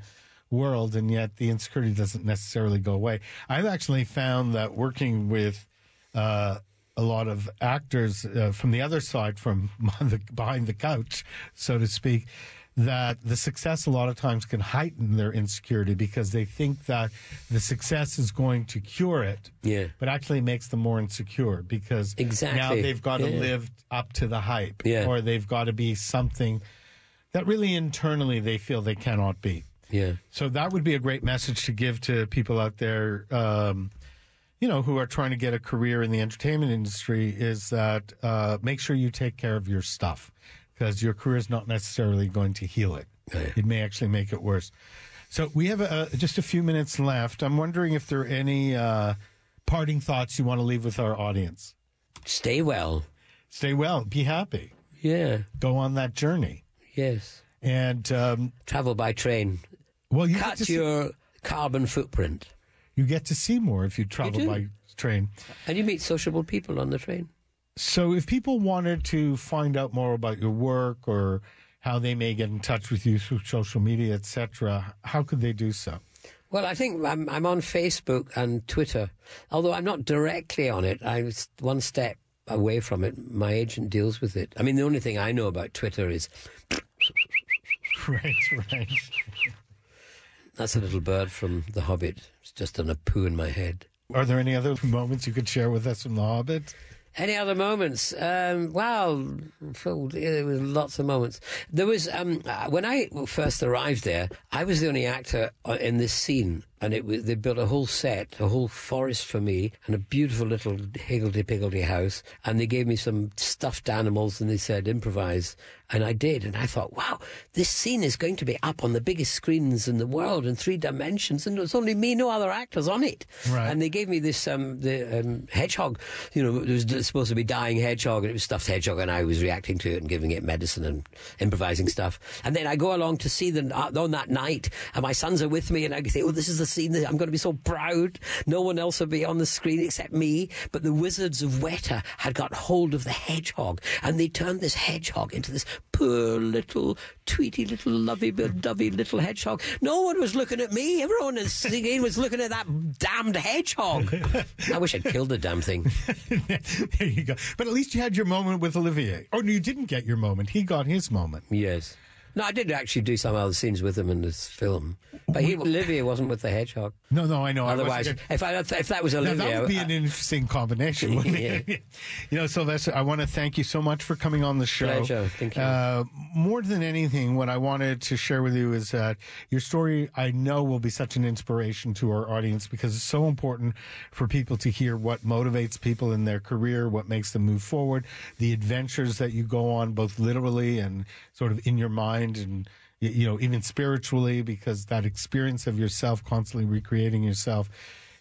world? And yet the insecurity doesn't necessarily go away. I've actually found that working with uh, a lot of actors uh, from the other side, from the, behind the couch, so to speak, that the success a lot of times can heighten their insecurity because they think that the success is going to cure it. Yeah. But actually makes them more insecure because now they've got to Yeah. live up to the hype. Yeah. Or they've got to be something that really internally they feel they cannot be. Yeah. So that would be a great message to give to people out there, um, you know, who are trying to get a career in the entertainment industry is that uh, make sure you take care of your stuff because your career is not necessarily going to heal it. It may actually make it worse. So we have uh just a few minutes left. I'm wondering if there are any uh, parting thoughts you want to leave with our audience. Stay well. Stay well. Be happy. Yeah. Go on that journey. Yes. And um, travel by train. Well, you cut your carbon footprint. You get to see more if you travel do. by train. And you meet sociable people on the train. So, if people wanted to find out more about your work or how they may get in touch with you through social media, etc., how could they do so? Well, I think I'm, I'm on Facebook and Twitter. Although I'm not directly on it, I'm one step away from it. My agent deals with it. I mean, the only thing I know about Twitter is Right, right. that's a little bird from The Hobbit. Just done a poo in my head. Are there any other moments you could share with us from The Hobbit? Any other moments? Um, yeah, there was lots of moments. There was um, uh, when I first arrived there. I was the only actor uh, in this scene, and it was they built a whole set, a whole forest for me, and a beautiful little higgledy piggledy house. And they gave me some stuffed animals, and they said improvise, and I did. And I thought, wow, this scene is going to be up on the biggest screens in the world in three dimensions, and it's only me, no other actors on it. Right. And they gave me this um, the um, hedgehog. You know, it was supposed to be dying hedgehog, and it was stuffed hedgehog, and I was reacting to it and giving it medicine and improvising stuff. And then I go along to see them uh, on that night, and my sons are with me, and I can say, "Oh, this is the scene that I'm going to be so proud. No one else will be on the screen except me." But the wizards of Weta had got hold of the hedgehog, and they turned this hedgehog into this poor little tweety little lovey dovey little hedgehog. No one was looking at me. Everyone in was looking at that damned hedgehog. I wish I'd killed the damn thing. there you go. But at least you had your moment with Olivier. Oh, no, you didn't get your moment. He got his moment. Yes. No, I did actually do some other scenes with him in this film, but he, Olivier wasn't with the hedgehog. No, no, I know. I Otherwise, wasn't if I if that was Now, Olivier, that would be I- an interesting combination. Wouldn't it? you know, Sylvester, I want to thank you so much for coming on the show. Pleasure. Thank you. Uh, more than anything, what I wanted to share with you is that your story, I know, will be such an inspiration to our audience because it's so important for people to hear what motivates people in their career, what makes them move forward, the adventures that you go on, both literally and sort of in your mind and you know even spiritually because that experience of yourself constantly recreating yourself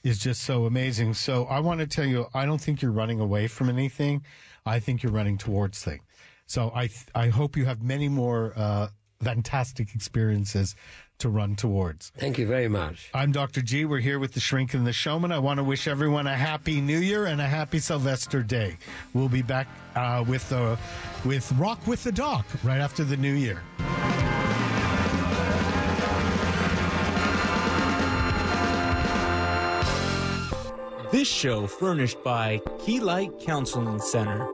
is just so amazing. So i want to tell you i don't think you're running away from anything. I think you're running towards things. So i th- i hope you have many more uh, fantastic experiences to run towards Thank you very much. I'm Dr. G. We're here with the Shrink and the Showman. I want to wish everyone a happy New Year and a happy Sylvester Day. We'll be back uh, with uh, with Rock with the Doc right after the New Year. This show furnished by Key Light Counseling Center.